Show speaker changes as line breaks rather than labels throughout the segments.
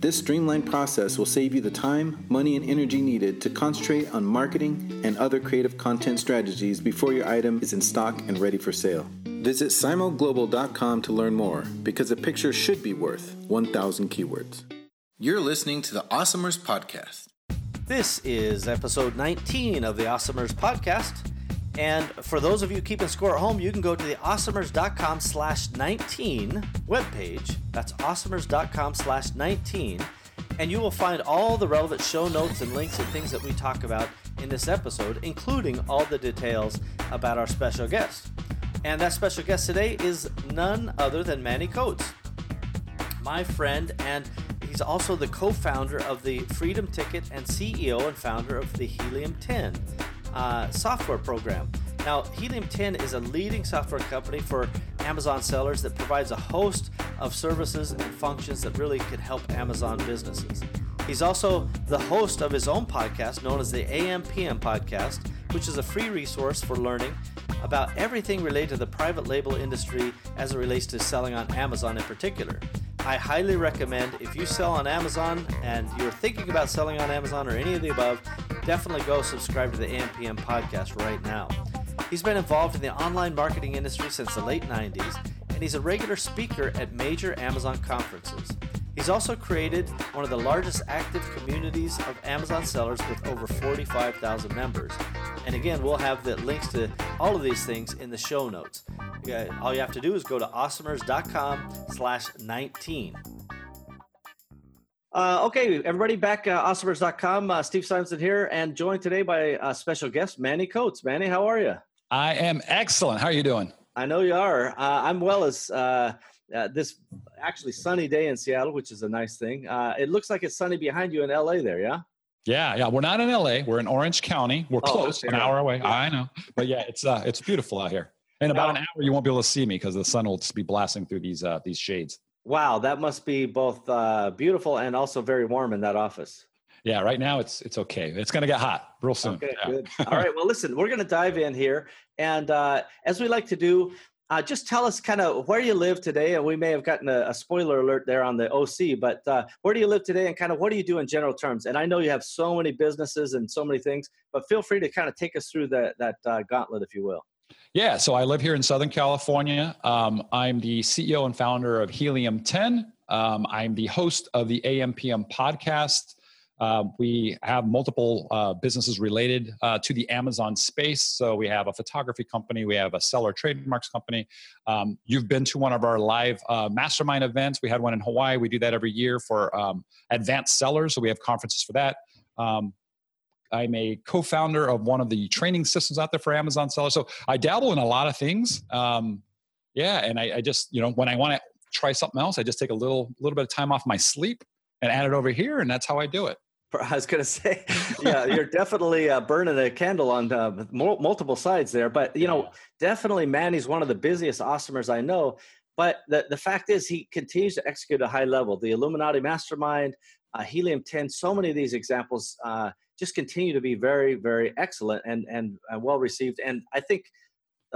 This streamlined process will save you the time, money, and energy needed to concentrate on marketing and other creative content strategies before your item is in stock and ready for sale. Visit simoglobal.com to learn more because a picture should be worth 1,000 keywords. You're listening to the Awesomers Podcast.
This is episode 19 of the Awesomers podcast. And for those of you keeping score at home, you can go to the awesomers.com slash 19 webpage. That's awesomers.com slash 19. And you will find all the relevant show notes and links and things that we talk about in this episode, including all the details about our special guest. And that special guest today is none other than Manny Coats, my friend and He's also the co founder of the Freedom Ticket and CEO and founder of the Helium 10 uh, software program. Now, Helium 10 is a leading software company for Amazon sellers that provides a host of services and functions that really can help Amazon businesses. He's also the host of his own podcast known as the AMPM Podcast, which is a free resource for learning about everything related to the private label industry as it relates to selling on Amazon in particular. I highly recommend if you sell on Amazon and you're thinking about selling on Amazon or any of the above, definitely go subscribe to the AMPM podcast right now. He's been involved in the online marketing industry since the late 90s, and he's a regular speaker at major Amazon conferences. He's also created one of the largest active communities of Amazon sellers with over 45,000 members. And again, we'll have the links to all of these things in the show notes. All you have to do is go to awesomers.com slash 19. Uh, okay, everybody, back uh, awesomers.com. Uh, Steve Simonson here, and joined today by a special guest, Manny Coats. Manny, how are you?
I am excellent. How are you doing?
I know you are. Uh, I'm well as uh, uh, this actually sunny day in Seattle, which is a nice thing. Uh, it looks like it's sunny behind you in LA there, yeah?
Yeah, yeah. We're not in LA. We're in Orange County. We're oh, close, an hour away. Yeah. I know, but yeah, it's uh, it's beautiful out here. In about an hour, you won't be able to see me because the sun will just be blasting through these uh, these shades.
Wow, that must be both uh, beautiful and also very warm in that office.
Yeah, right now it's it's okay. It's going to get hot real soon.
Okay,
yeah.
good. All right. Well, listen, we're going to dive in here, and uh, as we like to do, uh, just tell us kind of where you live today, and we may have gotten a, a spoiler alert there on the OC, but uh, where do you live today, and kind of what do you do in general terms? And I know you have so many businesses and so many things, but feel free to kind of take us through that that uh, gauntlet, if you will.
Yeah, so I live here in Southern California. Um, I'm the CEO and founder of Helium 10. Um, I'm the host of the AMPM podcast. Uh, we have multiple uh, businesses related uh, to the Amazon space. So we have a photography company, we have a seller trademarks company. Um, you've been to one of our live uh, mastermind events. We had one in Hawaii. We do that every year for um, advanced sellers. So we have conferences for that. Um, I'm a co-founder of one of the training systems out there for Amazon sellers. So I dabble in a lot of things. Um, yeah, and I, I just you know when I want to try something else, I just take a little little bit of time off my sleep and add it over here, and that's how I do it.
I was going to say, yeah, you're definitely uh, burning a candle on uh, multiple sides there. But you know, definitely, Manny's one of the busiest awesomers I know. But the, the fact is, he continues to execute at a high level. The Illuminati Mastermind, uh, Helium 10, so many of these examples uh, just continue to be very, very excellent and and, and well received. And I think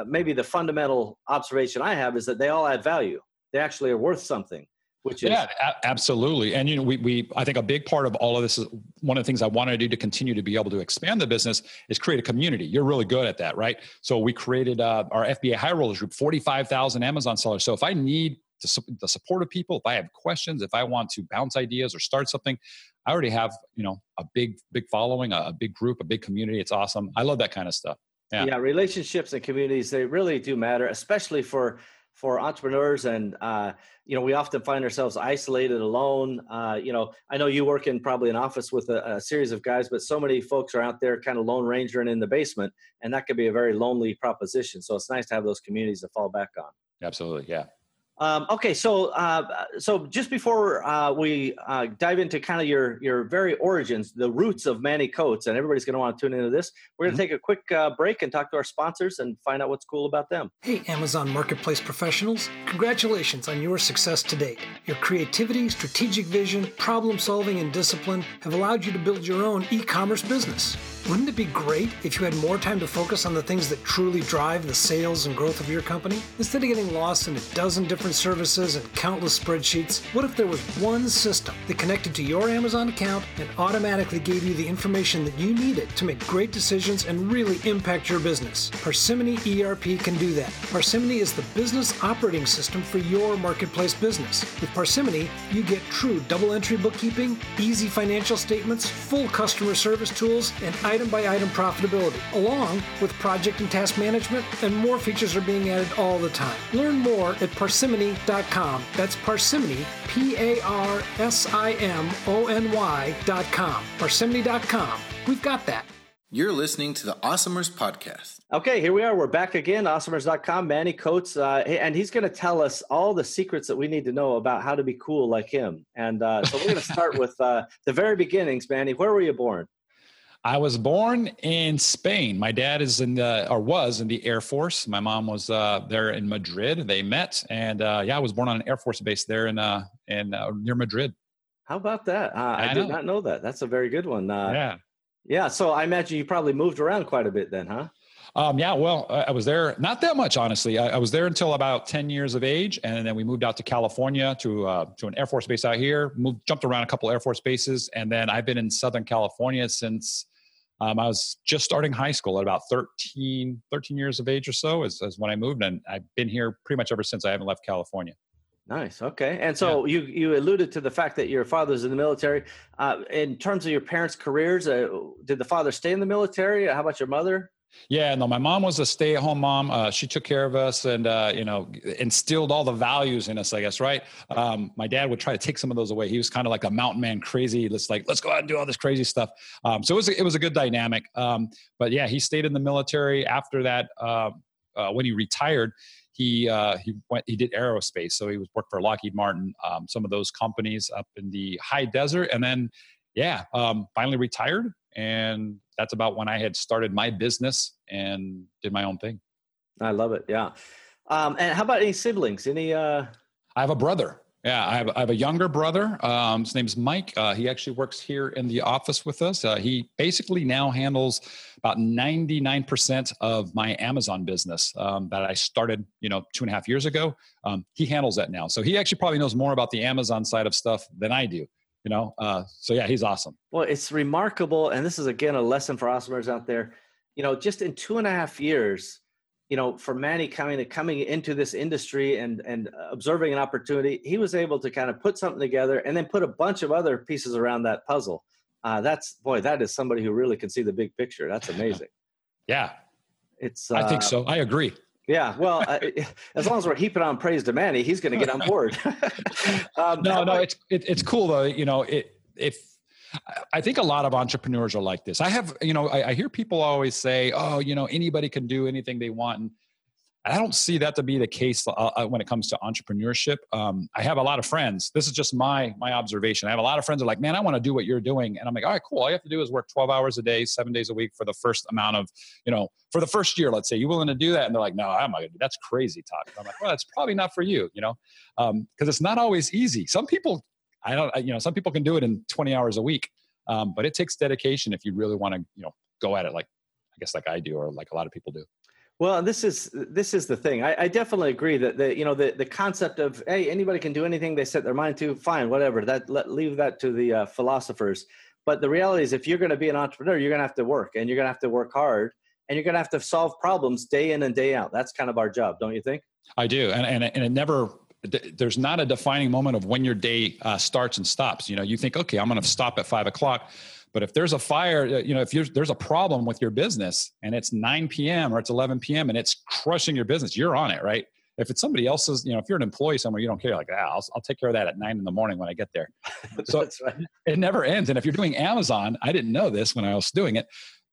maybe the fundamental observation I have is that they all add value. They actually are worth something which is
yeah a- absolutely and you know we, we i think a big part of all of this is one of the things i want to do to continue to be able to expand the business is create a community you're really good at that right so we created uh, our fba high rollers group 45000 amazon sellers so if i need to, the support of people if i have questions if i want to bounce ideas or start something i already have you know a big big following a, a big group a big community. It's awesome. I love that kind of stuff.
Yeah. yeah, relationships and communities they really do matter, especially for for entrepreneurs and uh, you know we often find ourselves isolated alone. Uh, you know i know you work in probably an office with a, a, series of guys but so many folks are out there kind of lone rangering in the basement and that can be a very lonely proposition. So it's nice to have those communities to fall back on.
Absolutely yeah
um, okay, so uh, so just before uh, we uh, dive into kind of your your very origins, the roots of Manny Coats, and everybody's going to want to tune into this, we're going to mm-hmm. take a quick uh, break and talk to our sponsors and find out what's cool about them.
Hey, Amazon Marketplace professionals! Congratulations on your success to date. Your creativity, strategic vision, problem solving, and discipline have allowed you to build your own e-commerce business. Wouldn't it be great if you had more time to focus on the things that truly drive the sales and growth of your company? Instead of getting lost in a dozen different services and countless spreadsheets, what if there was one system that connected to your Amazon account and automatically gave you the information that you needed to make great decisions and really impact your business? Parsimony ERP can do that. Parsimony is the business operating system for your marketplace business. With Parsimony, you get true double entry bookkeeping, easy financial statements, full customer service tools, and item by item profitability, along with project and task management, and more features are being added all the time. Learn more at parsimony.com. That's parsimony, P A R S I M O N Y.com. Parsimony.com. We've got that.
You're listening to the Awesomers Podcast.
Okay, here we are. We're back again, awesomers.com. Manny Coats, uh, and he's going to tell us all the secrets that we need to know about how to be cool like him. And uh, so we're going to start with uh, the very beginnings, Manny. Where were you born?
I was born in Spain. My dad is in the or was in the Air Force. My mom was uh, there in Madrid. They met, and uh, yeah, I was born on an Air Force base there in uh, in uh, near Madrid.
How about that? Uh, I, I did not know that. That's a very good one.
Uh, yeah,
yeah. So I imagine you probably moved around quite a bit then, huh?
Um, yeah, well, I was there not that much, honestly. I, I, was there until about ten years of age, and then we moved out to California to uh, to an Air Force base out here. Moved, jumped around a couple Air Force bases, and then I've been in Southern California since um, I was just starting high school at about 13, 13 years of age or so is, is when I moved. And I've been here pretty much ever since I haven't left California.
Nice. Okay. And so yeah. you you alluded to the fact that your father's in the military. Uh, in terms of your parents' careers, uh, did the father stay in the military? How about your mother?
Yeah, no, my mom was a stay-at-home mom. Uh, she took care of us and uh, you know instilled all the values in us, I guess. Right. Um, my dad would try to take some of those away. He was kind of like a mountain man, crazy. Let's like let's go out and do all this crazy stuff. Um, so it was a, it was a good dynamic. Um, but yeah, he stayed in the military after that. Uh, uh when he retired, he uh, he went he did aerospace. So he was worked for Lockheed Martin, um, some of those companies up in the high desert, and then yeah, um, finally retired and that's about when I had started my business and did my own thing.
I love it. Yeah. Um, and how about any siblings? Any? Uh...
I have a brother. Yeah, I have, I have a younger brother. Um, his name's Mike. Uh, he actually works here in the office with us. Uh, he basically now handles about 99% of my Amazon business um, that I started, you know, two and a half years ago. Um, he handles that now. So he actually probably knows more about the Amazon side of stuff than I do you know uh, so yeah he's awesome.
Well it's remarkable and this is again a lesson for awesomers out there. You know just in two and a half years you know for manny coming to coming into this industry and and observing an opportunity he was able to kind of put something together and then put a bunch of other pieces around that puzzle. Uh, that's boy that is somebody who really can see the big picture. That's amazing.
Yeah.
It's
uh, i think so. I agree
yeah, well, uh, as long as we're heaping on praise to Manny, he's going to get on board.
um, no, no, it's it, it's cool though. You know, it, if I think a lot of entrepreneurs are like this. I have, you know, I, I hear people always say, "Oh, you know, anybody can do anything they want," and I don't see that to be the case uh, uh, when it comes to entrepreneurship. Um, I have a lot of friends. This is just my my observation. I have a lot of friends are like, "Man, I want to do what you're doing," and I'm like, "All right, cool. All you have to do is work 12 hours a day, seven days a week for the first amount of, you know, for the first year. Let's say you willing to do that?" And they're like, "No, I'm not. That's crazy talk." And I'm like, "Well, that's probably not for you, you know, because um, it's not always easy. Some people, I don't, you know, some people can do it in 20 hours a week, um, but it takes dedication if you really want to, you know, go at it like, I guess, like I do, or like a lot of people do."
Well, this is this is the thing. I, I, definitely agree that the you know the the concept of hey anybody can do anything they set their mind to. Fine, whatever. That let, leave that to the uh, philosophers. But the reality is, if you're going to be an entrepreneur, you're going to have to work, and you're going to have to work hard, and you're going to have to solve problems day in and day out. That's kind of our job, don't you think?
I do, and and, and it never there's not a defining moment of when your day uh, starts and stops. You know, you think, okay, I'm going to stop at five o'clock, But if there's a fire, uh, you know, if there's a problem with your business and it's 9 p.m. or it's 11 p.m. and it's crushing your business, you're on it, right? If it's somebody else's, you know, if you're an employee somewhere, you don't care. Like, ah, I'll, I'll take care of that at nine in the morning when I get there. So right. it never ends. And if you're doing Amazon, I didn't know this when I was doing it,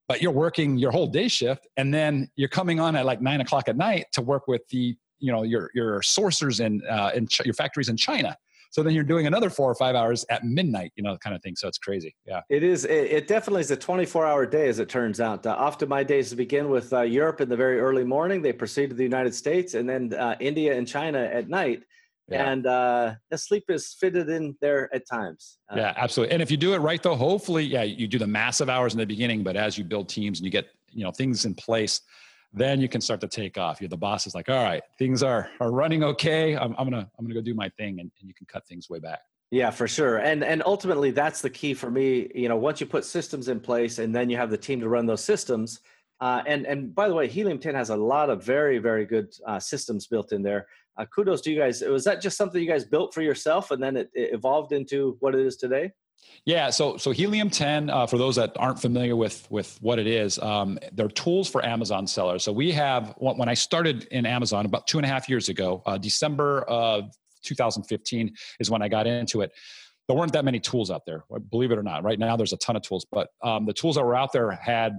but you're working your whole day shift, and then you're coming on at like nine o'clock at night to work with the, you know, your your sourcers in uh, in ch- your factories in China so then you're doing another four or five hours at midnight, you know, kind of thing. So it's crazy. Yeah.
It is. It, it definitely is a 24 hour day, as it turns out. Uh, often my days begin with uh, Europe in the very early morning. They proceed to the United States and then uh, India and China at night. Yeah. And uh, the sleep is fitted in there at times.
Uh, yeah, absolutely. And if you do it right, though, hopefully, yeah, you do the massive hours in the beginning, but as you build teams and you get you know things in place, then you can start to take off. You're the boss is like, all right, things are are running okay. I'm, I'm gonna I'm gonna go do my thing, and, and you can cut things way back.
Yeah, for sure. And and ultimately that's the key for me. You know, once you put systems in place and then you have the team to run those systems. Uh, and and by the way, Helium 10 has a lot of very very good uh, systems built in there. Uh, kudos to you guys. Was that just something you guys built for yourself and then it, it evolved into what it is today?
Yeah, so so Helium 10, uh, for those that aren't familiar with with what it is, um, they're tools for Amazon sellers. So we have when I started in Amazon about two and a half years ago, uh, December of 2015 is when I got into it. There weren't that many tools out there, believe it or not. Right now, there's a ton of tools, but um, the tools that were out there had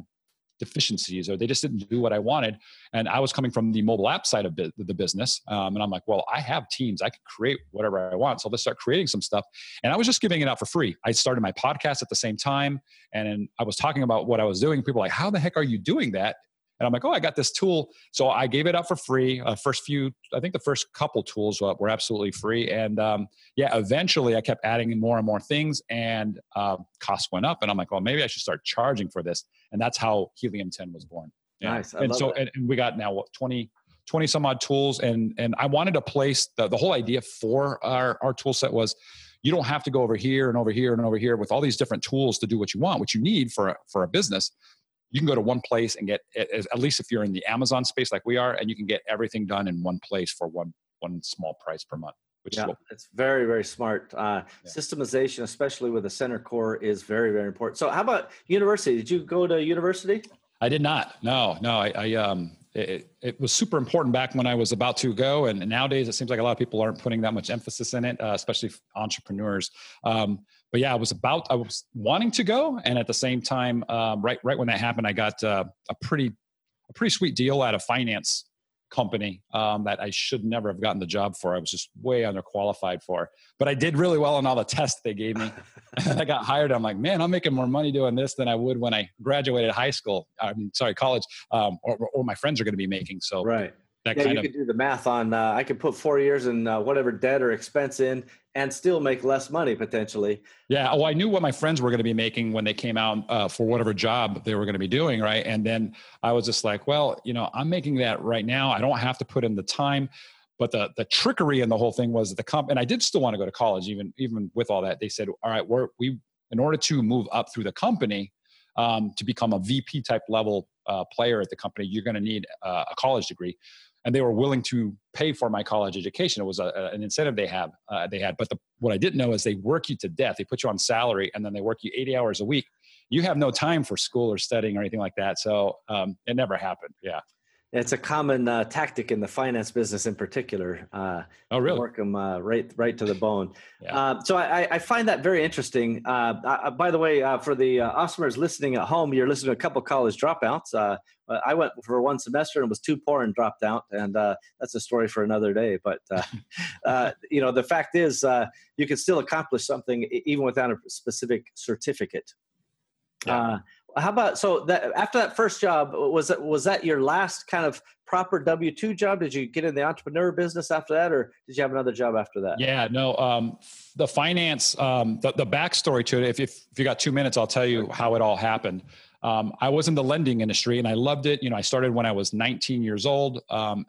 deficiencies or they just didn't do what I wanted. And I was coming from the mobile app side of the business. Um, and I'm like, well, I have teams. I can create whatever I want. So let's start creating some stuff. And I was just giving it out for free. I started my podcast at the same time. And I was talking about what I was doing. People like, how the heck are you doing that? And I'm like, oh, I got this tool. So I gave it up for free. Uh, first few, I think the first couple tools were absolutely free. And um, yeah, eventually I kept adding in more and more things and uh, costs went up. And I'm like, well, maybe I should start charging for this. And that's how Helium 10 was born.
Yeah. Nice.
I and so, and, and, we got now what, 20, 20 some odd tools. And, and I wanted to place the, the whole idea for our, our tool set was, you don't have to go over here and over here and over here with all these different tools to do what you want, what you need for, for a business you can go to one place and get at least if you're in the amazon space like we are and you can get everything done in one place for one one small price per month which
yeah,
is what,
it's very very smart. Uh, yeah. systemization especially with a center core is very very important. So how about university? Did you go to university?
I did not. No no i, I um it, it, was super important back when I was about to go, and nowadays it seems like a lot of people aren't putting that much emphasis in it, uh, especially entrepreneurs. Um, but yeah, I was about, I was wanting to go, and at the same time, um, right, right when that happened, I got uh, a pretty, a pretty sweet deal at a finance company um, that I should never have gotten the job for. I was just way underqualified for, but I did really well on all the tests they gave me. and I got hired. I'm like, man, I'm making more money doing this than I would when I graduated high school. I'm sorry, college, um, or, or my friends are going to be making. So
right that yeah, kind you of, could do the math on. Uh, I could put four years in uh, whatever debt or expense in, and still make less money potentially.
Yeah. Oh, I knew what my friends were going to be making when they came out uh, for whatever job they were going to be doing, right? And then I was just like, well, you know, I'm making that right now. I don't have to put in the time. But the the trickery in the whole thing was that the comp, and I did still want to go to college, even even with all that. They said, all right, we're we in order to move up through the company. Um, to become a VP type level uh, player at the company, you're going to need uh, a college degree and they were willing to pay for my college education. It was a, an incentive they have uh, they had. But the, what I didn't know is they work you to death. They put you on salary, and then they work you 80 hours a week. You have no time for school or studying or anything like that. So um, it never happened. Yeah.
It's a common uh, tactic in the finance business, in particular. Uh,
oh, really?
Work them uh, right, right to the bone. Yeah. Uh, so I, I, find that very interesting. Uh, by the way, uh, for the uh, Awesomers listening at home, you're listening to a couple college dropouts. I went for one semester and was too poor and dropped out, and that's a story for another day. But you know, the fact is, you can still accomplish something even without a specific certificate. Yeah how about so that after that first job was that was that your last kind of proper W two job? Did you get in the entrepreneur business after that, or did you have another job after that?
Yeah, no. Um, the finance, um, the, the backstory to it. If, if if you got two minutes, I'll tell you how it all happened. Um, I was in the lending industry and I loved it. You know, I started when I was 19 years old, um,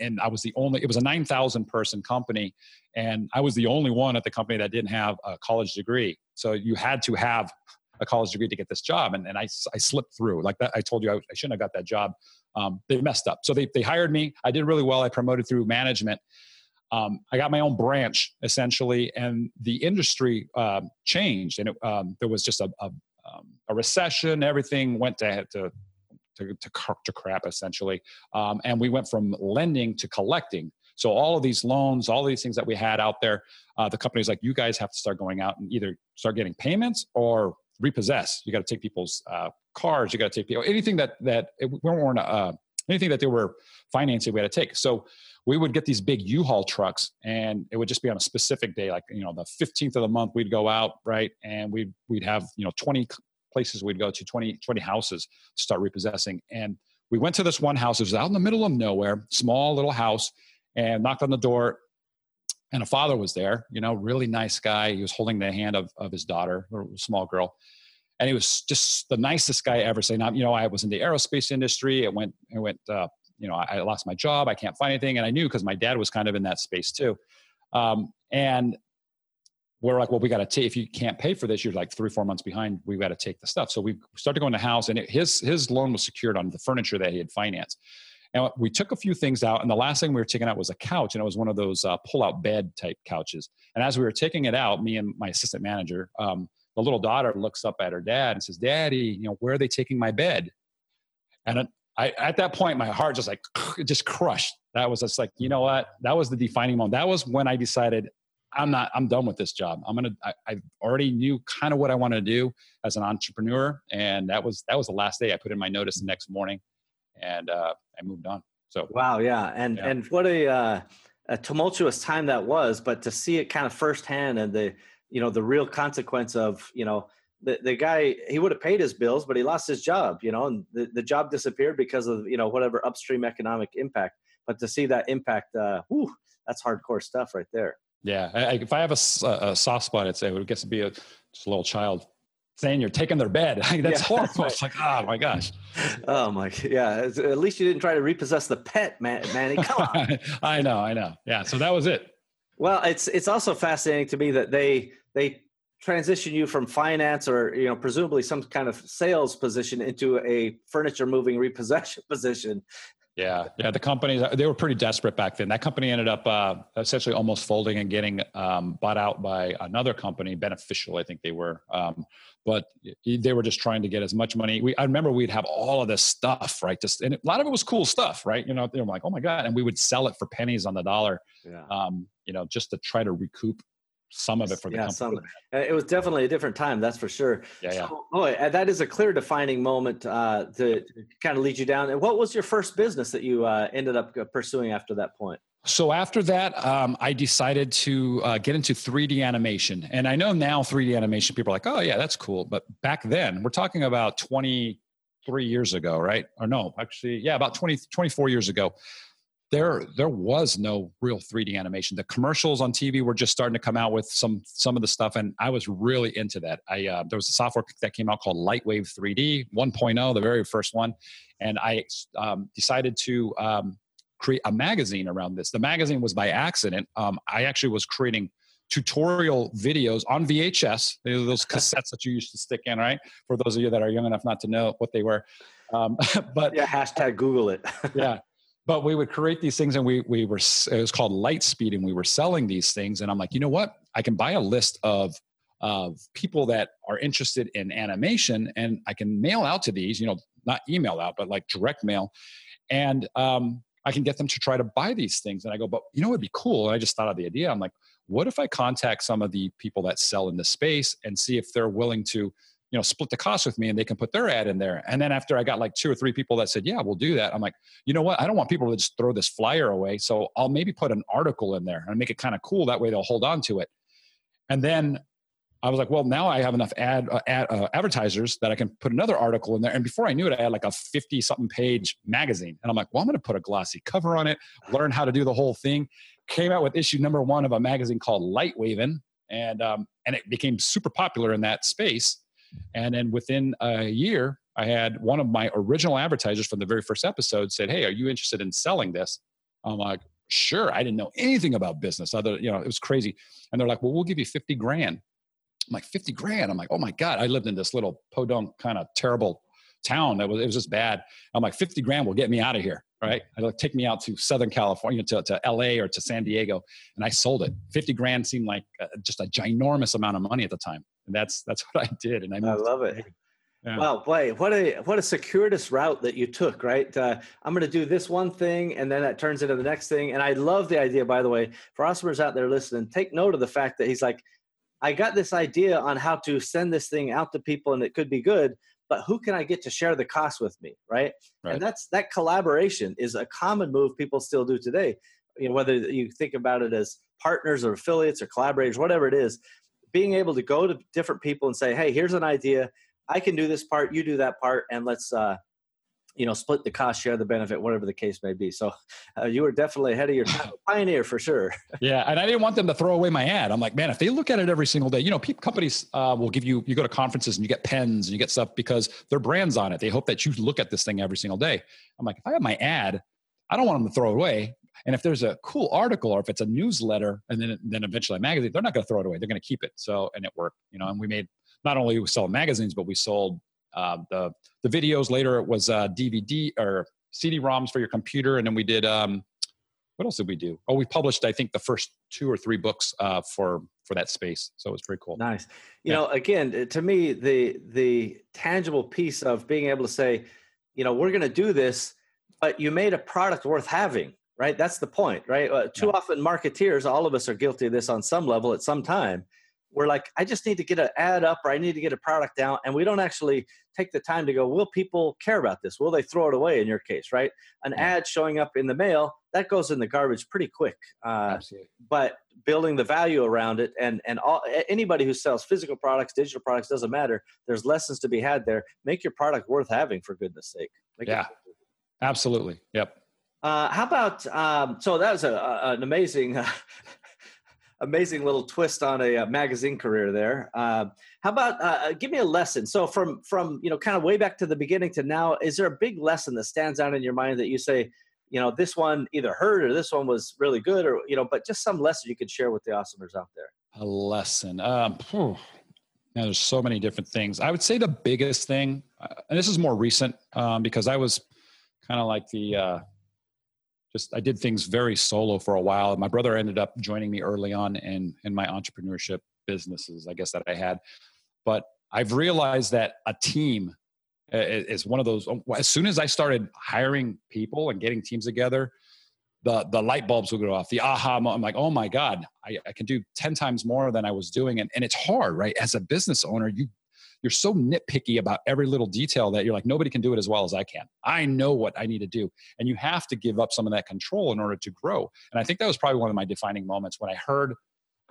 and I was the only. It was a 9,000 person company, and I was the only one at the company that didn't have a college degree. So you had to have a college degree to get this job. And, and I, I slipped through like that. I told you I, I shouldn't have got that job. Um, they messed up. So they, they hired me. I did really well. I promoted through management. Um, I got my own branch essentially, and the industry um, changed, and it, um, there was just a, a, um, a recession. Everything went to to to, to, to crap essentially, um, and we went from lending to collecting. So all of these loans, all these things that we had out there, uh, the company's like, you guys have to start going out and either start getting payments or repossess. You got to take people's uh, cars. You got to take people anything that that we weren't uh, anything that they were financing. We had to take. So we would get these big U-Haul trucks, and it would just be on a specific day, like you know the 15th of the month. We'd go out right, and we'd we'd have you know 20 places we'd go to, 20 20 houses to start repossessing, and we went to this one house. It was out in the middle of nowhere, small little house, and knocked on the door. And a father was there, you know, really nice guy. He was holding the hand of, of his daughter, a small girl and he was just the nicest guy ever saying you know i was in the aerospace industry it went it went uh, you know, I, I, lost my job. I can't find anything. And I knew because my dad was kind of in that space too. Um, and we're like, well, we got to take, if you can't pay for this, you're like three, four months behind. We've got to take the stuff. So we started going to house and it, his, his loan was secured on the furniture that he had financed. And we took a few things out, and the last thing we were taking out was a couch, and it was one of those uh, pull-out bed type couches. And as we were taking it out, me and my assistant manager, um, the little daughter looks up at her dad and says, "Daddy, you know, where are they taking my bed?" And I, at that point, my heart just like just crushed. That was just like, you know what? That was the defining moment. That was when I decided I'm not, I'm done with this job. I'm going to, I already knew kind of what I wanted to do as an entrepreneur. And that was, that was the last day I put in my notice the next morning and uh, I moved on. So,
wow. Yeah. And, yeah. and what a, uh, a tumultuous time that was, but to see it kind of firsthand and the, you know, the real consequence of, you know, the, the guy he would have paid his bills but he lost his job you know and the, the job disappeared because of you know whatever upstream economic impact but to see that impact uh whew, that's hardcore stuff right there
yeah I, if i have a, a, soft spot i'd say it would get to be a just a little child saying you're taking their bed. That's yeah, horrible. That's right. it's like oh my gosh.
Oh my yeah at least you didn't try to repossess the pet man manny. Come on.
I know i know. Yeah so that was it.
Well it's it's also fascinating to me that they they transition you from finance or you know presumably some kind of sales position into a furniture moving repossession position
yeah. Yeah the companies they were pretty desperate back then. That company ended up uh, essentially almost folding and getting um, bought out by another company beneficial i think they were. Um, but they were just trying to get as much money. We, i remember we'd have all of this stuff right just and a lot of it was cool stuff right? You know they were like oh my god and we would sell it for pennies on the dollar yeah. um, you know just to try to recoup some of it for the yeah, company.
Some, it was definitely a different time, that's for sure.
Yeah, yeah.
So, boy, that is a clear defining moment uh, to, to, kind of lead you down. And what was your first business that you uh, ended up uh, pursuing after that point?
So after that, um, I decided to uh, get into 3D animation. And I know now 3D animation, people are like, oh, yeah, that's cool. But back then, we're talking about 23 years ago, right? Or no, actually, yeah, about 20, 24 years ago there there was no real 3D animation. The commercials on TV were just starting to come out with some some of the stuff, and I was really into that. I uh, there was a software that came out called Lightwave 3D 1.0, the very first one, and I um, decided to um, create a magazine around this. The magazine was by accident. Um, I actually was creating tutorial videos on VHS. those cassettes that you used to stick in, right? For those of you that are young enough not to know what they were. Um, but
yeah, hashtag Google it.
yeah but we would create these things and we we were it was called lightspeed and we were selling these things. And i'm like you know what? I can buy a list of of people that are interested in animation and i can mail out to these you know not email out but like direct mail. And um, i can get them to try to buy these things. And i go but you know it'd be cool. And i just thought of the idea. I'm like what if i contact some of the people that sell in the space and see if they're willing to you know split the cost with me and they can put their ad in there. And then after i got like two or three people that said yeah we'll do that i'm like you know what? I don't want people to just throw this flyer away. So i'll maybe put an article in there and make it kind of cool. That way they'll hold on to it. And then i was like well now i have enough ad, uh, ad uh, advertisers that i can put another article in there. And before i knew it i had like a 50 something page magazine. And i'm like well i'm going to put a glossy cover on it learn how to do the whole thing. Came out with issue number one of a magazine called Light lightwaving. And um, and it became super popular in that space and then within a year, I had one of my original advertisers from the very first episode said, Hey, are you interested in selling this? I'm like, Sure. I didn't know anything about business. Other, you know, it was crazy. And they're like, Well, we'll give you 50 grand. I'm like, 50 grand. I'm like, Oh my God. I lived in this little podunk kind of terrible town that was, it was just bad. I'm like, 50 grand will get me out of here. Right. It'll take me out to Southern California, to, to LA or to San Diego. And I sold it. 50 grand seemed like uh, just a ginormous amount of money at the time and that's that's what I did. And I,
I love it. Yeah. Wow, boy, what a what a circuitous route that you took, right? Uh, I'm going to do this one thing, and then that turns into the next thing. And I love the idea, by the way, for customers out there listening, take note of the fact that he's like, I got this idea on how to send this thing out to people, and it could be good. But who can I get to share the cost with me, right? right? And that's that collaboration is a common move people still do today. You know, whether you think about it as partners or affiliates or collaborators, whatever it is, being able to go to different people and say, "Hey, here's an idea I can do this part, you do that part, and let's uh, you know split the cost, share the benefit, whatever the case may be. So uh, you were definitely ahead of your time, pioneer for sure.
yeah, and I didn't want them to throw away my ad. I'm like, man, if they look at it every single day, you know, people, companies uh, will give you. You go to conferences and you get pens and you get stuff because their brands on it. They hope that you look at this thing every single day. I'm like, if I have my ad, I don't want them to throw it away. And if there's a cool article or if it's a newsletter and then then eventually a magazine, they're not going to throw it away. They're going to keep it. So and it worked, you know. And we made not only we sell magazines, but we sold uh, the the videos. Later, it was uh, DVD or CD-ROMs for your computer, and then we did. Um, what else did we do? Oh, we published, I think, the first two or three books uh, for for that space. So it was pretty cool.
Nice. You yeah. know, again, to me, the the tangible piece of being able to say, you know, we're going to do this, but you made a product worth having, right? That's the point, right? Uh, too yeah. often, marketeers, all of us are guilty of this on some level at some time we're like, I just need to get an ad up or I need to get a product down. And we don't actually take the time to go, will people care about this? Will they throw it away in your case, right? An yeah. ad showing up in the mail, that goes in the garbage pretty quick. Uh, but building the value around it and, and all, anybody who sells physical products, digital products, doesn't matter. There's lessons to be had there. Make your product worth having for goodness sake. Make
yeah, absolutely. Yep.
Uh, how about um, so that was a, a, an amazing uh, amazing little twist on a, a uh, magazine career there. Uh, how about uh, uh, give me a lesson? So from from you know kind of way back to the beginning to now, is there a big lesson that stands out in your mind that you say, you know, this one either hurt or this one was really good, or you know, but just some lesson you could share with the awesomers out there.
A lesson. Um, now, there's so many different things. I would say the biggest thing, and this is more recent um, because I was kind of like the just I did things very solo for a while. My brother ended up joining me early on in in my entrepreneurship businesses, I guess that I had. But I've realized that a team is one of those. Oh, as soon as I started hiring people and getting teams together, the the light bulbs will go off. The aha! I'm like, oh my god, I, I can do ten times more than I was doing, and and it's hard, right? As a business owner, you you're so nitpicky about every little detail that you're like nobody can do it as well as i can i know what i need to do and you have to give up some of that control in order to grow and i think that was probably one of my defining moments when i heard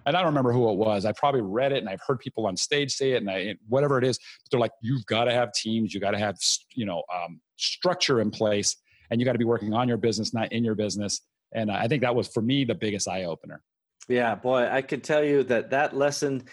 and I don't remember who it was. I probably read it and I've heard people on stage say it and I, whatever it is, they're like, you've got to have teams, you got to have, you know, um, structure in place and you got to be working on your business, not in your business. And I think that was for me, the biggest eye opener.
Yeah, boy, I can tell you that that lesson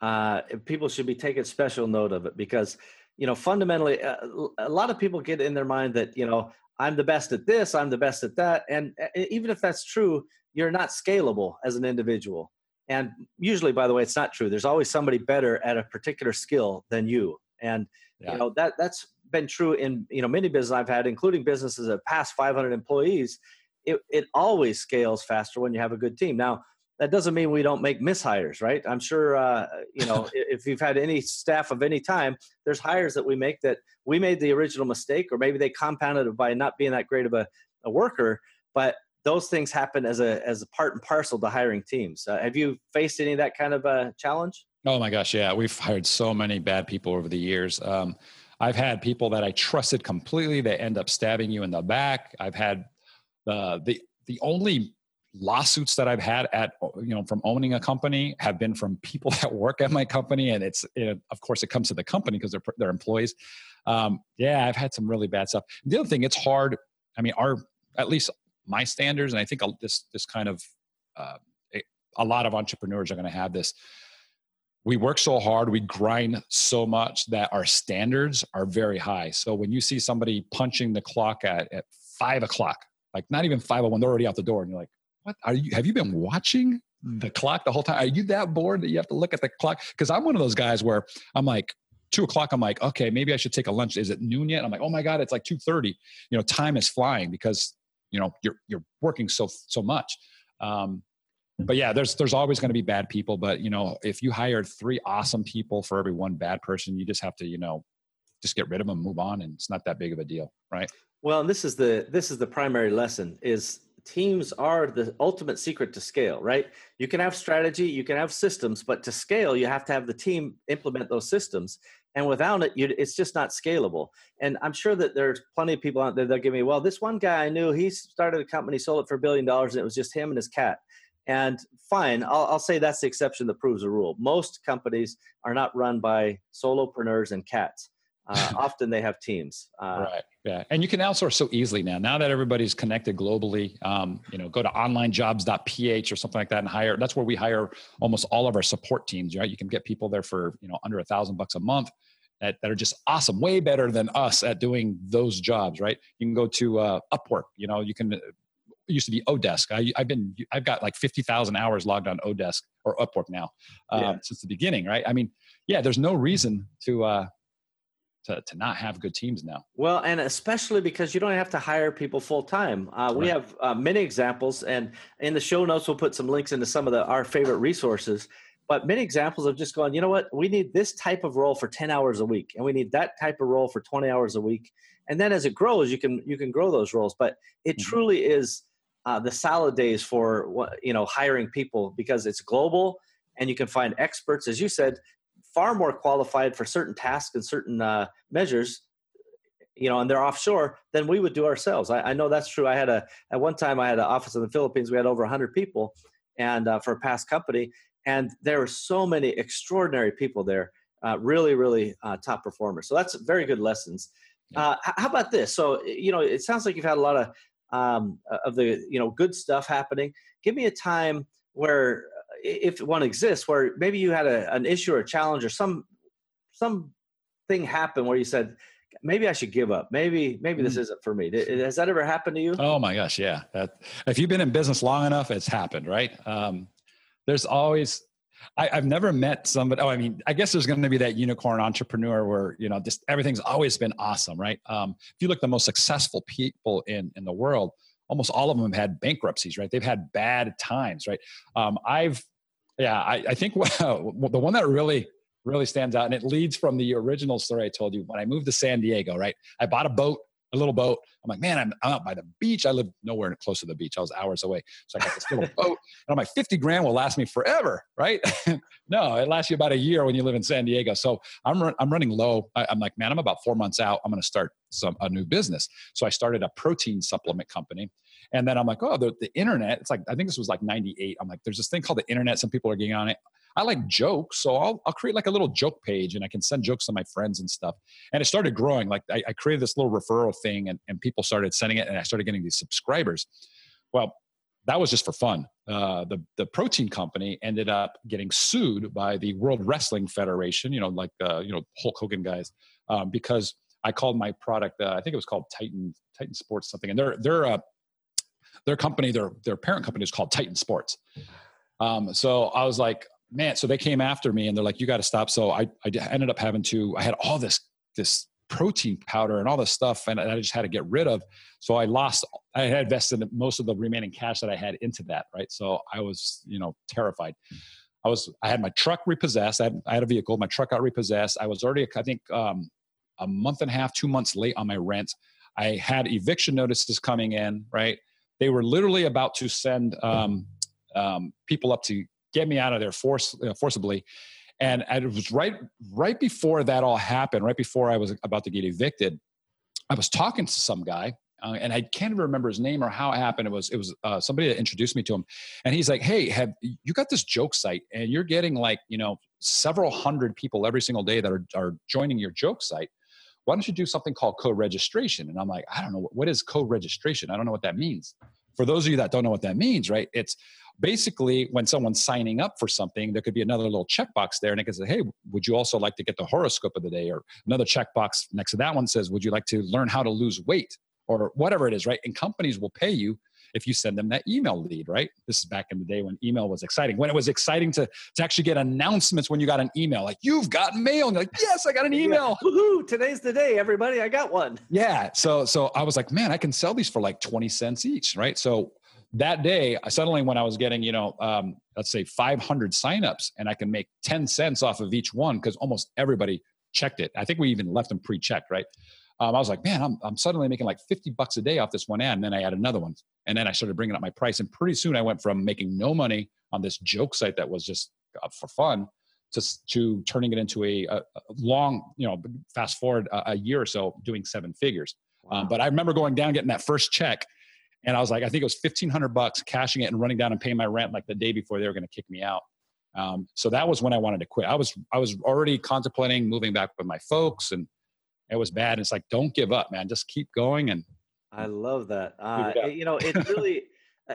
uh, people should be taking special note of it because you know fundamentally uh, a lot of people get in their mind that you know i'm the best at this i'm the best at that and uh, even if that's true you're not scalable as an individual. And usually by the way it's not true. There's always somebody better at a particular skill than you. And yeah. you know that that's been true in you know many businesses i've had including businesses that past 500 employees. It, it always scales faster when you have a good team. Now that doesn't mean we don't make mishires, right? I'm sure, uh, you know, if you've had any staff of any time, there's hires that we make that we made the original mistake, or maybe they compounded it by not being that great of a, a worker. But those things happen as a as a part and parcel to hiring teams. Uh, have you faced any of that kind of a challenge?
Oh my gosh, yeah, we've hired so many bad people over the years. Um, I've had people that I trusted completely They end up stabbing you in the back. I've had uh, the the only lawsuits that I've had at you know from owning a company have been from people that work at my company, and it's it, of course it comes to the company because they're they're employees. Um, yeah, I've had some really bad stuff. The other thing, it's hard. I mean, our at least my standards, and I think this this kind of uh, a lot of entrepreneurs are going to have this. We work so hard, we grind so much that our standards are very high. So when you see somebody punching the clock at at five o'clock, like not even five oh one, they're already out the door, and you're like, what? Are you have you been watching the clock the whole time are you that bored that you have to look at the clock? Because i'm one of those guys where i'm like two o'clock i'm like okay maybe i should take a lunch. Is it noon yet? I'm like oh my god it's like 2.30 you know time is flying because you know you're you're working so so much. Um, but yeah there's there's always going to be bad people but you know if you hired three awesome people for every one bad person you just have to you know just get rid of them, move on, and it's not that big of a deal, right?
Well, this is the this is the primary lesson is teams are the ultimate secret to scale, right? You can have strategy, you can have systems, but to scale, you have to have the team implement those systems. And without it, it's just not scalable. And I'm sure that there's plenty of people out there that give me, well, this one guy I knew, he started a company, sold it for a billion dollars, and it was just him and his cat. And fine, I'll, I'll say that's the exception that proves the rule. Most companies are not run by solopreneurs and cats. Uh, often they have teams.
Uh, right. Yeah. And you can outsource so easily now. Now that everybody's connected globally, um, you know, go to onlinejobs.ph or something like that and hire. That's where we hire almost all of our support teams. Right. You can get people there for you know under a thousand bucks a month. That, that are just awesome, way better than us at doing those jobs, right? You can go to uh, Upwork. You know, you can used to be Odesk. I, have been I've got like fifty thousand hours logged on Odesk or Upwork now um, yeah. since the beginning, right? I mean, yeah, there's no reason to uh, to, to not have good teams now.
Well, and especially because you don't have to hire people full time. Uh, we have uh, many examples, and in the show notes, we'll put some links into some of the our favorite resources. But many examples of just going, you know what, we need this type of role for 10 hours a week, and we need that type of role for 20 hours a week. And then as it grows, you can you can grow those roles. But it mm-hmm. truly is uh, the salad days for you know hiring people because it's global and you can find experts, as you said, far more qualified for certain tasks and certain uh, measures you know, and they're offshore than we would do ourselves. I, I, know that's true. I had a at one time I had an office in the Philippines. We had over 100 people, and uh, for a past company, and there were so many extraordinary people there. Uh, really, really uh, top performers. So that's very good lessons. Uh, how about this? So you know, it sounds like you've had a lot of um, of the you know good stuff happening. Give me a time where if one exists, where maybe you had a, an issue or a challenge or some some thing happened where you said, maybe I should give up. Maybe maybe this mm. isn't for me. Has that ever happened to you?
Oh my gosh, yeah. That, if you've been in business long enough, it's happened, right? Um, there's always I, have never met somebody. Oh, I mean, I guess there's going to be that unicorn entrepreneur where you know just everything's always been awesome, right? Um, if you look the most successful people in in the world, almost all of them had bankruptcies, right? They've had bad times, right? Um, I've yeah, I, I think the one that really really stands out, and it leads from the original story I told you when I moved to San Diego. Right, I bought a boat, a little boat. I'm like, man, I'm, I'm out by the beach. I live nowhere close to the beach. I was hours away, so I got this little boat, and I'm like, 50 grand will last me forever, right? no, it lasts you about a year when you live in San Diego. So I'm run, I'm running low. I, I'm like, man, I'm about four months out. I'm going to start some a new business. So I started a protein supplement company and then I'm like, oh, the, the internet. It's like, I think this was like 98. I'm like, there's this thing called the internet. Some people are getting on it. I like jokes. So I'll, I'll create like a little joke page and I can send jokes to my friends and stuff. And it started growing. Like I, I created this little referral thing and, and people started sending it and I started getting these subscribers. Well, that was just for fun. Uh, the the protein company ended up getting sued by the World Wrestling Federation. You know, like uh, you know Hulk Hogan guys, um, because I called my product. Uh, I think it was called Titan Titan Sports something, and they're they're uh, their company, their their parent company is called Titan Sports. Um, so I was like, man. So they came after me and they're like, you got to stop. So I I ended up having to. I had all this this protein powder and all this stuff, and I just had to get rid of. So I lost. I had invested most of the remaining cash that I had into that. Right. So I was you know terrified. I was I had my truck repossessed. I had, I had a vehicle. My truck got repossessed. I was already I think um, a month and a half, two months late on my rent. I had eviction notices coming in. Right. They were literally about to send um, um, people up to get me out of there force, forcibly. And, it was right right before that all happened, right before I was about to get evicted. I was talking to some guy, uh, and I can't even remember his name or how it happened. It was it was uh, somebody that introduced me to him, and he's like, "Hey, have you got this joke site, and you're getting like you know several hundred people every single day that are are joining your joke site." why don't you do something called co-registration? And I'm like, I don't know, what is co-registration? I don't know what that means. For those of you that don't know what that means, right? It's basically when someone's signing up for something, there could be another little checkbox there and it can say, hey, would you also like to get the horoscope of the day? Or another checkbox next to that one says, would you like to learn how to lose weight? Or whatever it is, right? And companies will pay you if you send them that email lead, right? This is back in the day when email was exciting. When it was exciting to, to actually get announcements when you got an email, like you've got mail. And you're like, yes, I got an email.
Yeah. Woohoo, today's the day, everybody. I got one.
Yeah. So so I was like, man, I can sell these for like 20 cents each, right? So that day, suddenly when I was getting, you know, um, let's say 500 signups and I can make 10 cents off of each one because almost everybody checked it. I think we even left them pre-checked, right? Um, I was like, man, I'm, I'm suddenly making like 50 bucks a day off this one ad. And then I had another one. And then I started bringing up my price. And pretty soon I went from making no money on this joke site that was just uh, for fun to, to turning it into a, a, long, you know, fast forward a, a, year or so doing seven figures. Um, wow. Um, but I remember going down, getting that first check. And I was like, I think it was 1500 bucks cashing it and running down and paying my rent like the day before they were going to kick me out. Um, so that was when I wanted to quit. I was, I was already contemplating moving back with my folks and it was bad. And it's like, don't give up, man. Just keep going. And
I love that. Uh, you know, it really,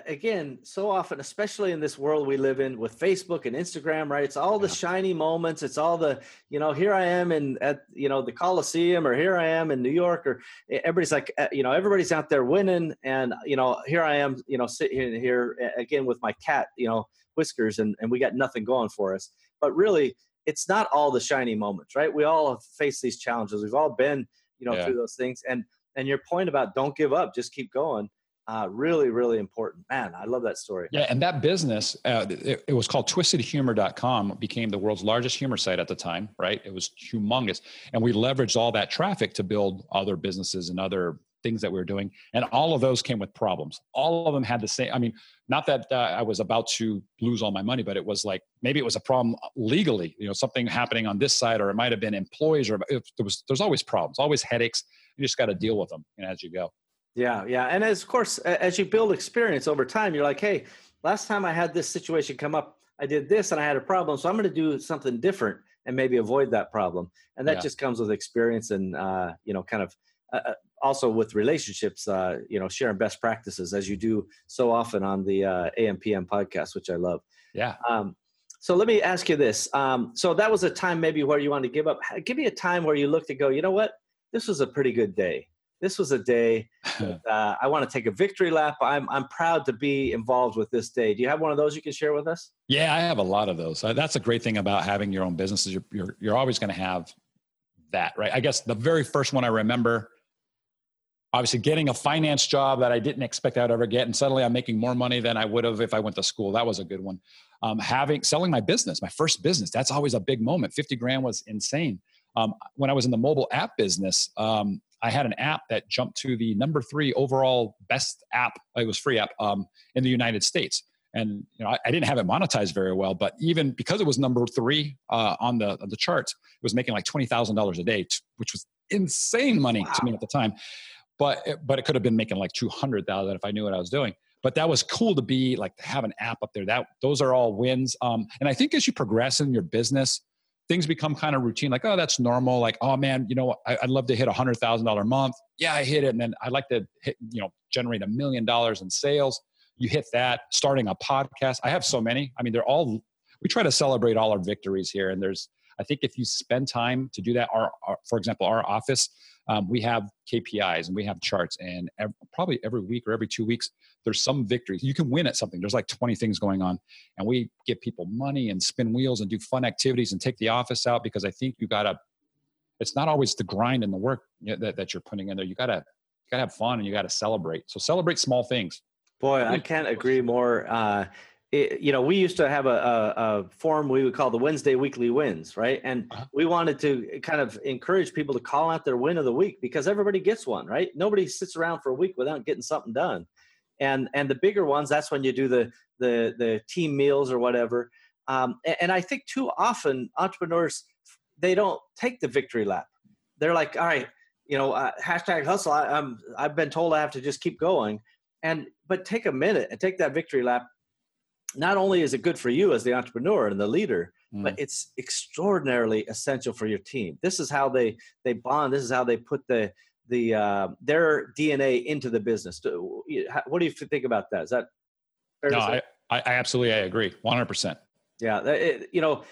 again, so often, especially in this world we live in with Facebook and Instagram, right? It's all the shiny moments. It's all the, you know, here I am in at, you know, the Coliseum or here I am in New York or everybody's like, you know, everybody's out there winning. And, you know, here I am, you know, sitting here again with my cat, you know, whiskers and, and we got nothing going for us. But really, it's not all the shiny moments, right? We all have faced these challenges. We've all been, you know, yeah. through those things. And and your point about don't give up, just keep going. Uh, really, really important. Man, I love that story.
Yeah, and that business, uh, it, it, was called twistedhumor.com, became the world's largest humor site at the time, right? It was humongous. And we leveraged all that traffic to build other businesses and other things that we were doing. And all of those came with problems. All of them had the same. I mean, not that uh, I was about to lose all my money, but it was like maybe it was a problem legally. You know, something happening on this side, or it might have been employees, or there was. There's always problems, always headaches. You just got to deal with them you know, as you go.
Yeah, yeah, and as of course, as you build experience over time, you're like, hey, last time I had this situation come up, I did this and I had a problem, so I'm going to do something different and maybe avoid that problem. And that yeah. just comes with experience and uh, you know, kind of uh, uh also with relationships, uh, you know, sharing best practices as you do so often on the uh, AMPM podcast, which I love.
Yeah. Um,
so let me ask you this. Um, so that was a time maybe where you wanted to give up. Give me a time where you looked to go, you know what? This was a pretty good day. This was a day uh, I want to take a victory lap. I'm, I'm proud to be involved with this day. Do you have one of those you can share with us?
Yeah, I have a lot of those. Uh, that's a great thing about having your own business is you're, you're, you're always going to have that, right? I guess the very first one I remember obviously getting a finance job that I didn't expect I'd ever get. And suddenly I'm making more money than I would have if I went to school. That was a good one. Um, having selling my business, my first business, that's always a big moment. 50 grand was insane. Um, when I was in the mobile app business, um, I had an app that jumped to the number three overall best app. It was free app um, in the United States. And you know, I, I, didn't have it monetized very well, but even because it was number three uh, on the the charts, it was making like twenty thousand dollars a day, which was insane money wow. to me at the time but but it could have been making like 200,000 if I knew what I was doing. But that was cool to be like to have an app up there. That those are all wins. Um, and I think as you progress in your business, things become kind of routine. Like, oh, that's normal. Like, oh man, you know, I, would love to hit a hundred thousand dollar a month. Yeah, I hit it, and then I'd like to hit, you know, generate a million dollars in sales. You hit that. Starting a podcast. I have so many. I mean, they're all. We try to celebrate all our victories here, and there's. I think if you spend time to do that, our, our for example, our office um, we have KPIs and we have charts, and ev- probably every week or every two weeks, there's some victories. You can win at something. There's like 20 things going on, and we give people money and spin wheels and do fun activities and take the office out because I think you gotta. It's not always the grind and the work that, that you're putting in there. You gotta you gotta have fun and you gotta celebrate. So celebrate small things.
Boy, I can't agree more. Uh, it, you know, we used to have a, a, a, form we would call the Wednesday Weekly Wins, right? And uh-huh. we wanted to kind of encourage people to call out their win of the week because everybody gets one, right? Nobody sits around for a week without getting something done. And and the bigger ones, that's when you do the the the team meals or whatever. Um, and, and I think too often entrepreneurs they don't take the victory lap. They're like, all right, you know, uh, hashtag hustle. I, I'm I've been told I have to just keep going. And but take a minute and take that victory lap not only is it good for you as the entrepreneur and the leader, mm. but it's extraordinarily essential for your team. This is how they they bond. This is how they put the the uh, their DNA into the business. What do you think about that? Is that
no? I, I absolutely I agree, one hundred percent.
Yeah, it, you know.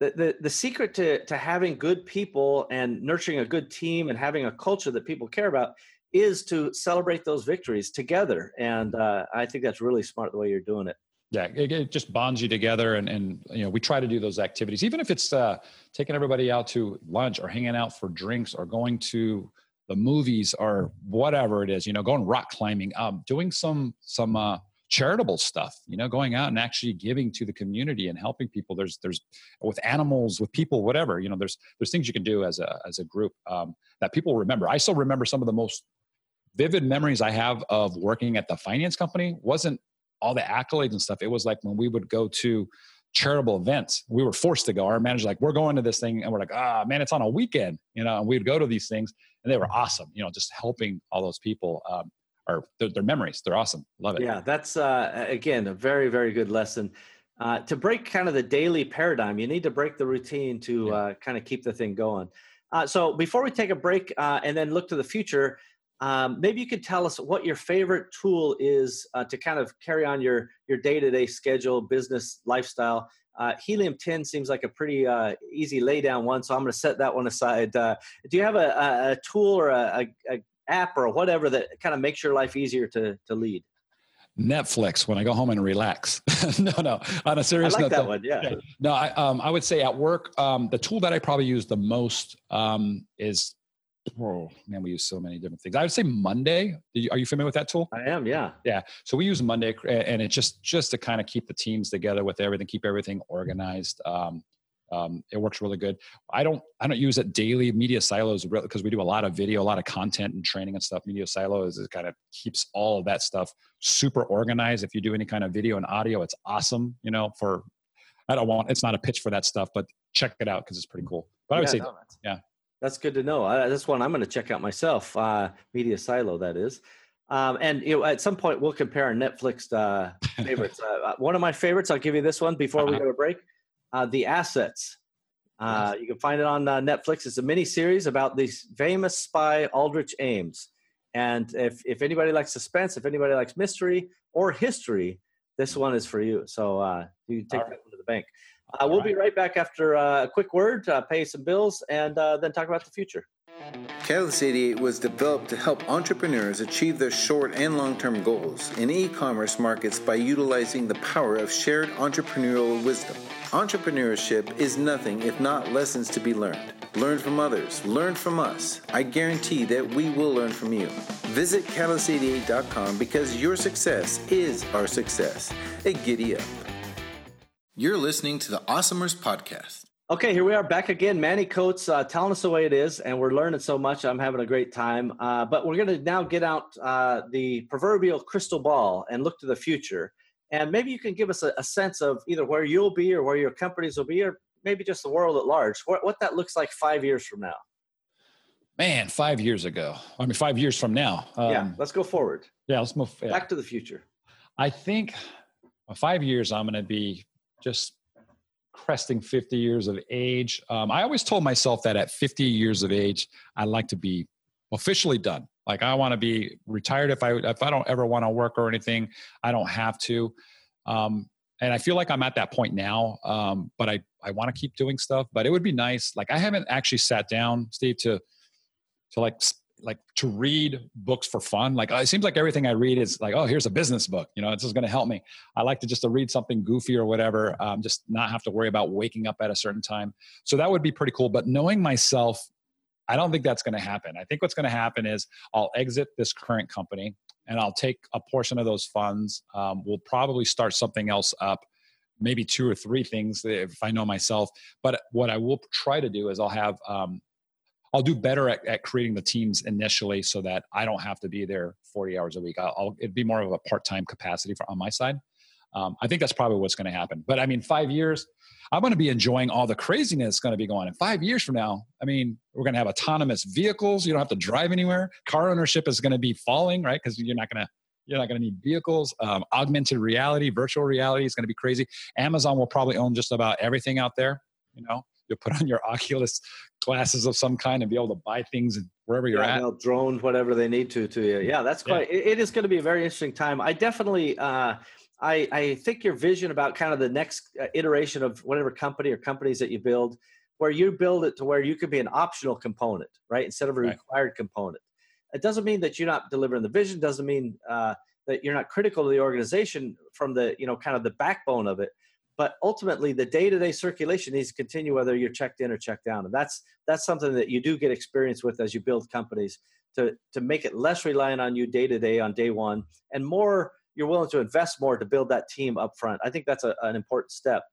The, the, the secret to, to having good people and nurturing a good team and having a culture that people care about is to celebrate those victories together. And uh, I think that's really smart the way you're doing it
yeah it, it, just bonds you together and and you know we try to do those activities. Even if it's uh, taking everybody out to lunch or hanging out for drinks or going to the movies or whatever it is you know going rock climbing um, doing some some uh, charitable stuff you know going out and actually giving to the community and helping people. There's there's with animals with people whatever you know there's there's things you can do as a as a group um, that people remember. I still remember some of the most vivid memories i have of working at the finance company. Wasn't all the accolades and stuff it was like when we would go to charitable events. We were forced to go. Our manager like, we're going to this thing, and we're like, ah, man, it's on a weekend, you know. And we'd go to these things, and they were awesome. You know, just helping all those people. Um, or their, their memories. They're awesome. Love it.
Yeah, that's uh, again a very very good lesson. Uh, to break kind of the daily paradigm, you need to break the routine to yeah. uh, kind of keep the thing going. Uh, so before we take a break uh, and then look to the future, um, maybe you could tell us what your favorite tool is uh, to kind of carry on your your day to day schedule, business, lifestyle. Uh, Helium 10 seems like a pretty uh, easy lay down one, so I'm going to set that one aside. Uh, do you have a, a, a tool or a, a, app or whatever that kind of makes your life easier to, to lead?
Netflix when I go home and relax. no, no. On a serious
I like
note,
that though, one. Yeah. yeah.
No, I, um, I would say at work, um, the tool that I probably use the most um, is oh man, we use so many different things. I would say Monday. Are you familiar with that tool?
I am. Yeah.
Yeah. So we use Monday, and it's just just to kind of keep the teams together with everything, keep everything organized. Um, um, it works really good. I don't I don't use it daily. Media silos because we do a lot of video, a lot of content and training and stuff. Media silos is it kind of keeps all of that stuff super organized. If you do any kind of video and audio, it's awesome. You know, for I don't want it's not a pitch for that stuff, but check it out because it's pretty cool. But I would say, no, yeah,
that's good to know. Uh, that's one I'm going to check out myself. Uh, Media Silo, that is. Um, and you know, at some point, we'll compare our Netflix uh, favorites. Uh, uh, one of my favorites, I'll give you this one before we uh-huh. go to break. Uh, the Assets. Uh, you can find it on Netflix. It's a mini series about the famous spy Aldrich Ames. And if if anybody likes suspense, if anybody likes mystery or history, this one is for you. So uh, you take right. that one to the bank. Uh, we'll be right back after uh, a quick word, uh, pay some bills, and uh, then talk about the future.
Catalyst 88 was developed to help entrepreneurs achieve their short and long term goals in e commerce markets by utilizing the power of shared entrepreneurial wisdom. Entrepreneurship is nothing if not lessons to be learned. Learn from others, learn from us. I guarantee that we will learn from you. Visit catalyst88.com because your success is our success. A giddy up. You're listening to the Awesomers Podcast.
Okay, here we are back again. Manny Coats uh, telling us the way it is, and we're learning so much. I'm having a great time. Uh, but we're going to now get out uh, the proverbial crystal ball and look to the future. And maybe you can give us a, a, sense of either where you'll be or where your companies will be, or maybe just the world at large, what, what that looks like five years from now.
Man, five years ago. I mean, five years from now.
Um, yeah, let's go forward.
Yeah, let's move
yeah. back to the future.
I think five years, I'm going to be just cresting 50 years of age. Um, I always told myself that at 50 years of age, I'd like to be officially done. Like I want to be retired if I if I don't ever want to work or anything, I don't have to. Um, and I feel like I'm at that point now. Um, but I I want to keep doing stuff. But it would be nice. Like I haven't actually sat down, Steve, to to like like to read books for fun. Like it seems like everything I read is like, oh, here's a business book. You know, it's just going to help me. I like to just to read something goofy or whatever, um, just not have to worry about waking up at a certain time. So that would be pretty cool. But knowing myself, I don't think that's going to happen. I think what's going to happen is I'll exit this current company and I'll take a portion of those funds. Um, we'll probably start something else up maybe two or three things if I know myself. But what I will try to do is I'll have um, I'll do better at, at creating the teams initially so that I don't have to be there 40 hours a week. I'll, I'll it'd be more of a part-time capacity for on my side. Um, I think that's probably what's going to happen. But I mean, five years, I'm going to be enjoying all the craziness going to be going. In five years from now, I mean, we're going to have autonomous vehicles. You don't have to drive anywhere. Car ownership is going to be falling, right? Because you're not going to you're not going to need vehicles. Um, augmented reality, virtual reality is going to be crazy. Amazon will probably own just about everything out there. You know, you'll put on your Oculus glasses of some kind and be able to buy things wherever you're
yeah,
at.
Drone, whatever they need to to you. Yeah, that's quite. Yeah. It, it is going to be a very interesting time. I definitely. Uh, I, I think your vision about kind of the next uh, iteration of whatever company or companies that you build, where you build it to where you could be an optional component, right, instead of a right. required component. It doesn't mean that you're not delivering the vision. Doesn't mean uh, that you're not critical to the organization from the you know kind of the backbone of it but ultimately the day-to-day circulation needs to continue whether you're checked in or checked down and that's that's something that you do get experience with as you build companies to to make it less reliant on you day to day on day one and more you're willing to invest more to build that team up front. I think that's a, an important step.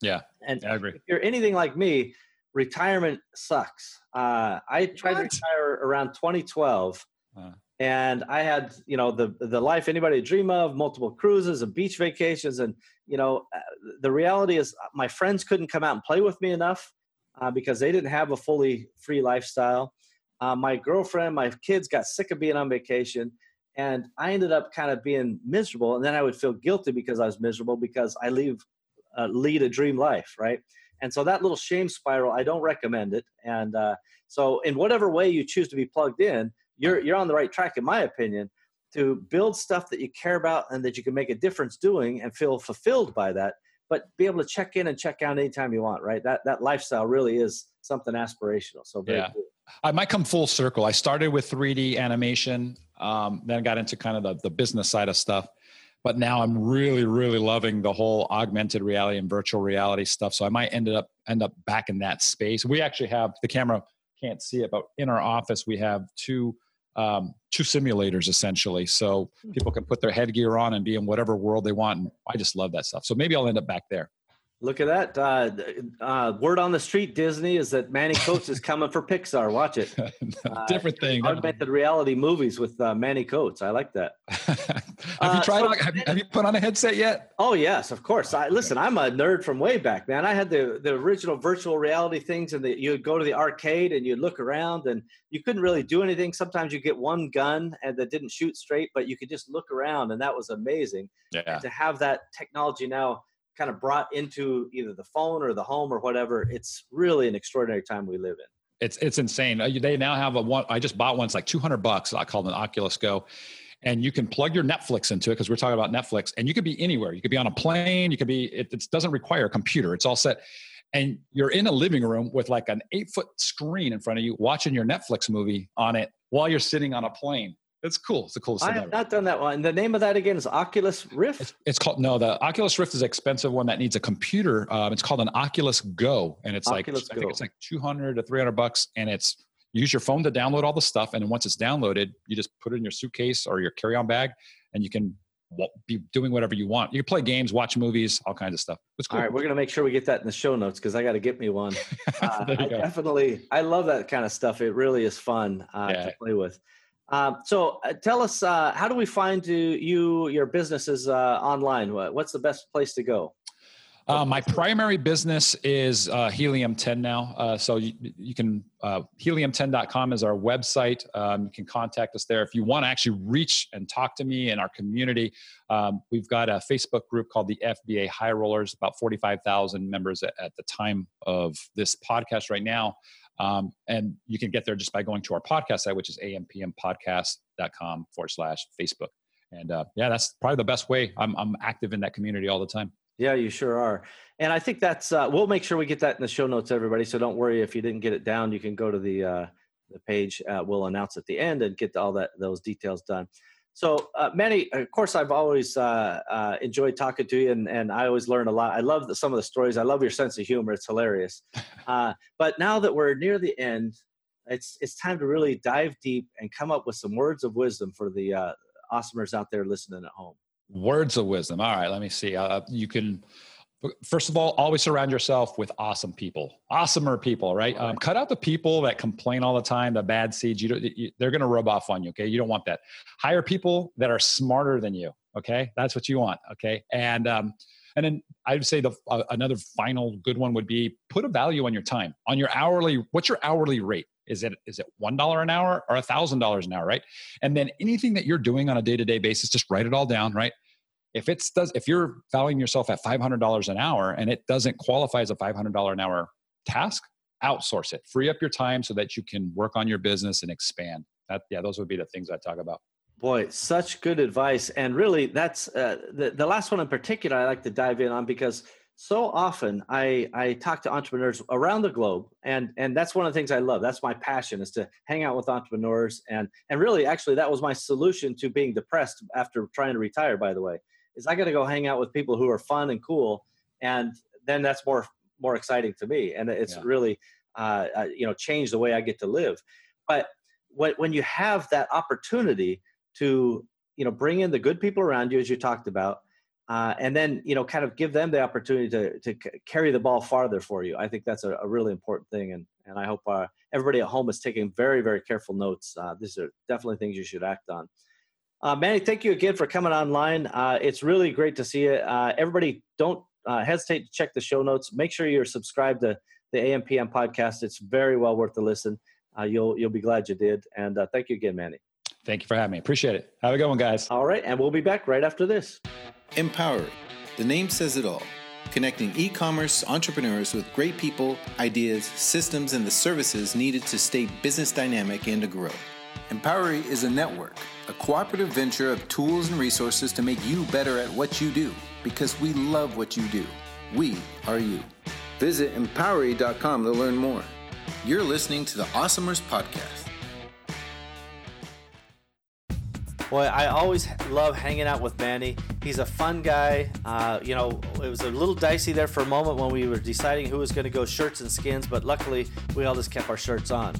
Yeah,
and
I agree.
If you're anything like me, retirement sucks. Uh, I tried what? to retire around 2012. Uh. And I had, you know, the the life anybody dream of, multiple cruises and beach vacations, and you know, uh, the reality is my friends couldn't come out and play with me enough uh, because they didn't have a fully free lifestyle. Uh, my girlfriend, my kids got sick of being on vacation, and I ended up kind of being miserable. And then I would feel guilty because I was miserable because I leave uh, lead a dream life, right? And so that little shame spiral, I don't recommend it. And uh, so, in whatever way you choose to be plugged in, you're you're on the right track, in my opinion, to build stuff that you care about and that you can make a difference doing and feel fulfilled by that. But be able to check in and check out anytime you want, right? That that lifestyle really is something aspirational. So yeah. Cool.
I might come full circle. I started with 3D animation, um, then got into kind of the, the business side of stuff but now I'm really, really loving the whole augmented reality and virtual reality stuff. So I might end up end up back in that space. We actually have the camera can't see it, but in our office we have two um, two simulators essentially, so hmm. people can put their headgear on and be in whatever world they want. And I just love that stuff. So maybe I'll end up back there.
Look at that. Uh, uh, word on the street, Disney, is that Manny Coats is coming for Pixar. Watch it.
Uh, Different thing.
Augmented reality movies with uh, Manny Coats. I like that.
have you tried? So, have, you, have, you, put on a headset yet?
Oh yes, of course. I listen. I'm a nerd from way back, man. I had the the original virtual reality things, and the, you'd go to the arcade and you'd look around, and you couldn't really do anything. Sometimes you get one gun and that didn't shoot straight, but you could just look around, and that was amazing. Yeah. And to have that technology now kind of brought into either the phone or the home or whatever. It's really an extraordinary time we live in.
It's it's insane. Uh, they now have a one. I just bought one. It's like 200 bucks. I call it an Oculus Go, and you can plug your Netflix into it because we're talking about Netflix. And you could be anywhere. You could be on a plane. You could be. It, it doesn't require a computer. It's all set. And you're in a living room with like an eight foot screen in front of you, watching your Netflix movie on it while you're sitting on a plane. It's cool. It's the coolest
I have not done that one. The name of that again is Oculus Rift.
It's, it's, called no. The Oculus Rift is an expensive one that needs a computer. Um, it's called an Oculus Go, and it's Oculus like Go. I think it's like two hundred to three hundred bucks, and it's use your phone to download all the stuff, and then once it's downloaded, you just put it in your suitcase or your carry-on bag, and you can be doing whatever you want. You can play games, watch movies, all kinds of stuff. It's cool.
All right, we're gonna make sure we get that in the show notes because I got to get me one. Uh, I go. definitely, I love that kind of stuff. It really is fun uh, yeah. to play with. Um, so uh, tell us, uh, how do we find you, your businesses uh, online? What's the best place to go?
Uh, my primary business is uh, Helium 10 now. Uh, so you, you can, helium10.com is our website. Um, you can contact us there. If you want to actually reach and talk to me and our community, um, we've got a Facebook group called the FBA High Rollers, about 45,000 members at, at the time of this podcast right now. Um, and you can get there just by going to our podcast site, which is ampmpodcast.com forward slash Facebook. And uh, yeah, that's probably the best way. I'm, I'm active in that community all the time.
Yeah, you sure are. And I think that's, uh, we'll make sure we get that in the show notes, everybody. So don't worry if you didn't get it down, you can go to the, uh, the page. Uh, we'll announce at the end and get all that, those details done. So, uh, Manny, of course, I've always uh, uh, enjoyed talking to you, and, and I always learn a lot. I love the, some of the stories. I love your sense of humor; it's hilarious. Uh, but now that we're near the end, it's it's time to really dive deep and come up with some words of wisdom for the uh, awesomers out there listening at home.
Words of wisdom. All right, let me see. Uh, you can first of all always surround yourself with awesome people awesomer people right? Um, cut out the people that complain all the time the bad seeds. You, you they're going to rub off on you okay? You don't want that. Hire people that are smarter than you okay? That's what you want okay? And um, and then i would say the uh, another final good one would be put a value on your time on your hourly what's your hourly rate? Is it is it one dollar an hour or a thousand dollars an hour right? And then anything that you're doing on a day-to-day basis just write it all down right if it's does if you're valuing yourself at $500 an hour and it doesn't qualify as a $500 an hour task outsource it. Free up your time so that you can work on your business and expand. That yeah those would be the things i talk about.
Boy such good advice. And really that's uh, the, the last one in particular i like to dive in on because so often i i talk to entrepreneurs around the globe and and that's one of the things i love. That's my passion is to hang out with entrepreneurs and and really actually that was my solution to being depressed after trying to retire by the way is I got to go hang out with people who are fun and cool, and then that's more more exciting to me, and it's yeah. really uh, uh, you know changed the way I get to live. But when when you have that opportunity to you know, bring in the good people around you as you talked about, uh, and then you know, kind of give them the opportunity to to carry the ball farther for you. I think that's a, a really important thing, and and I hope uh, everybody at home is taking very very careful notes. Uh, these are definitely things you should act on. Uh, Manny, thank you again for coming online. Uh, it's really great to see you. Uh, everybody, don't uh, hesitate to check the show notes. Make sure you're subscribed to the AMPM podcast. It's very well worth the listen. Uh, you'll you'll be glad you did. And uh, thank you again, Manny.
Thank you for having me. Appreciate it. Have a good one, guys.
All right, and we'll be back right after this.
Empowery. The name says it all. Connecting e commerce entrepreneurs with great people, ideas, systems, and the services needed to stay business dynamic and to grow. Empowery is a network, a cooperative venture of tools and resources to make you better at what you do because we love what you do. We are you. Visit empowery.com to learn more. You're listening to the Awesomers Podcast.
Boy, I always love hanging out with Manny. He's a fun guy. Uh, you know, it was a little dicey there for a moment when we were deciding who was going to go shirts and skins, but luckily we all just kept our shirts on.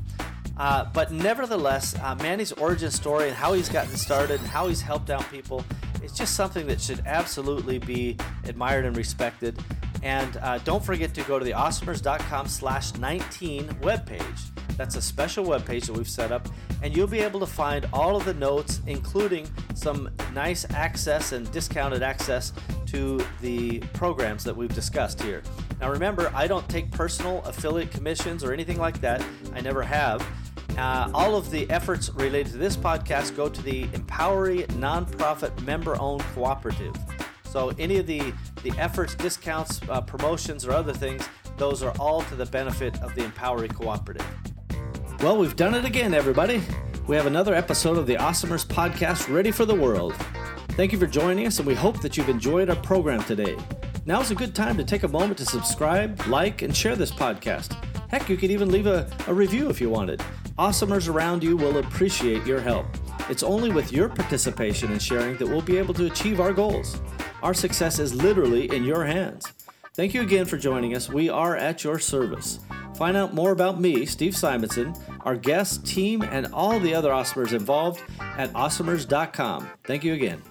Uh, but nevertheless, uh, Manny's origin story and how he's gotten started and how he's helped out people is just something that should absolutely be admired and respected. And uh, don't forget to go to the awesomers.com slash 19 webpage. That's a special webpage that we've set up, and you'll be able to find all of the notes, including some nice access and discounted access to the programs that we've discussed here. Now, remember, I don't take personal affiliate commissions or anything like that, I never have. Uh, all of the efforts related to this podcast go to the Empowery nonprofit member owned cooperative. So, any of the, the efforts, discounts, uh, promotions, or other things, those are all to the benefit of the Empowery cooperative. Well, we've done it again, everybody. We have another episode of the Awesomers podcast ready for the world. Thank you for joining us, and we hope that you've enjoyed our program today. Now is a good time to take a moment to subscribe, like, and share this podcast. Heck, you could even leave a, a review if you wanted. Awesomers around you will appreciate your help. It's only with your participation and sharing that we'll be able to achieve our goals. Our success is literally in your hands. Thank you again for joining us. We are at your service. Find out more about me, Steve Simonson, our guest, team, and all the other Awesomers involved at awesomers.com. Thank you again.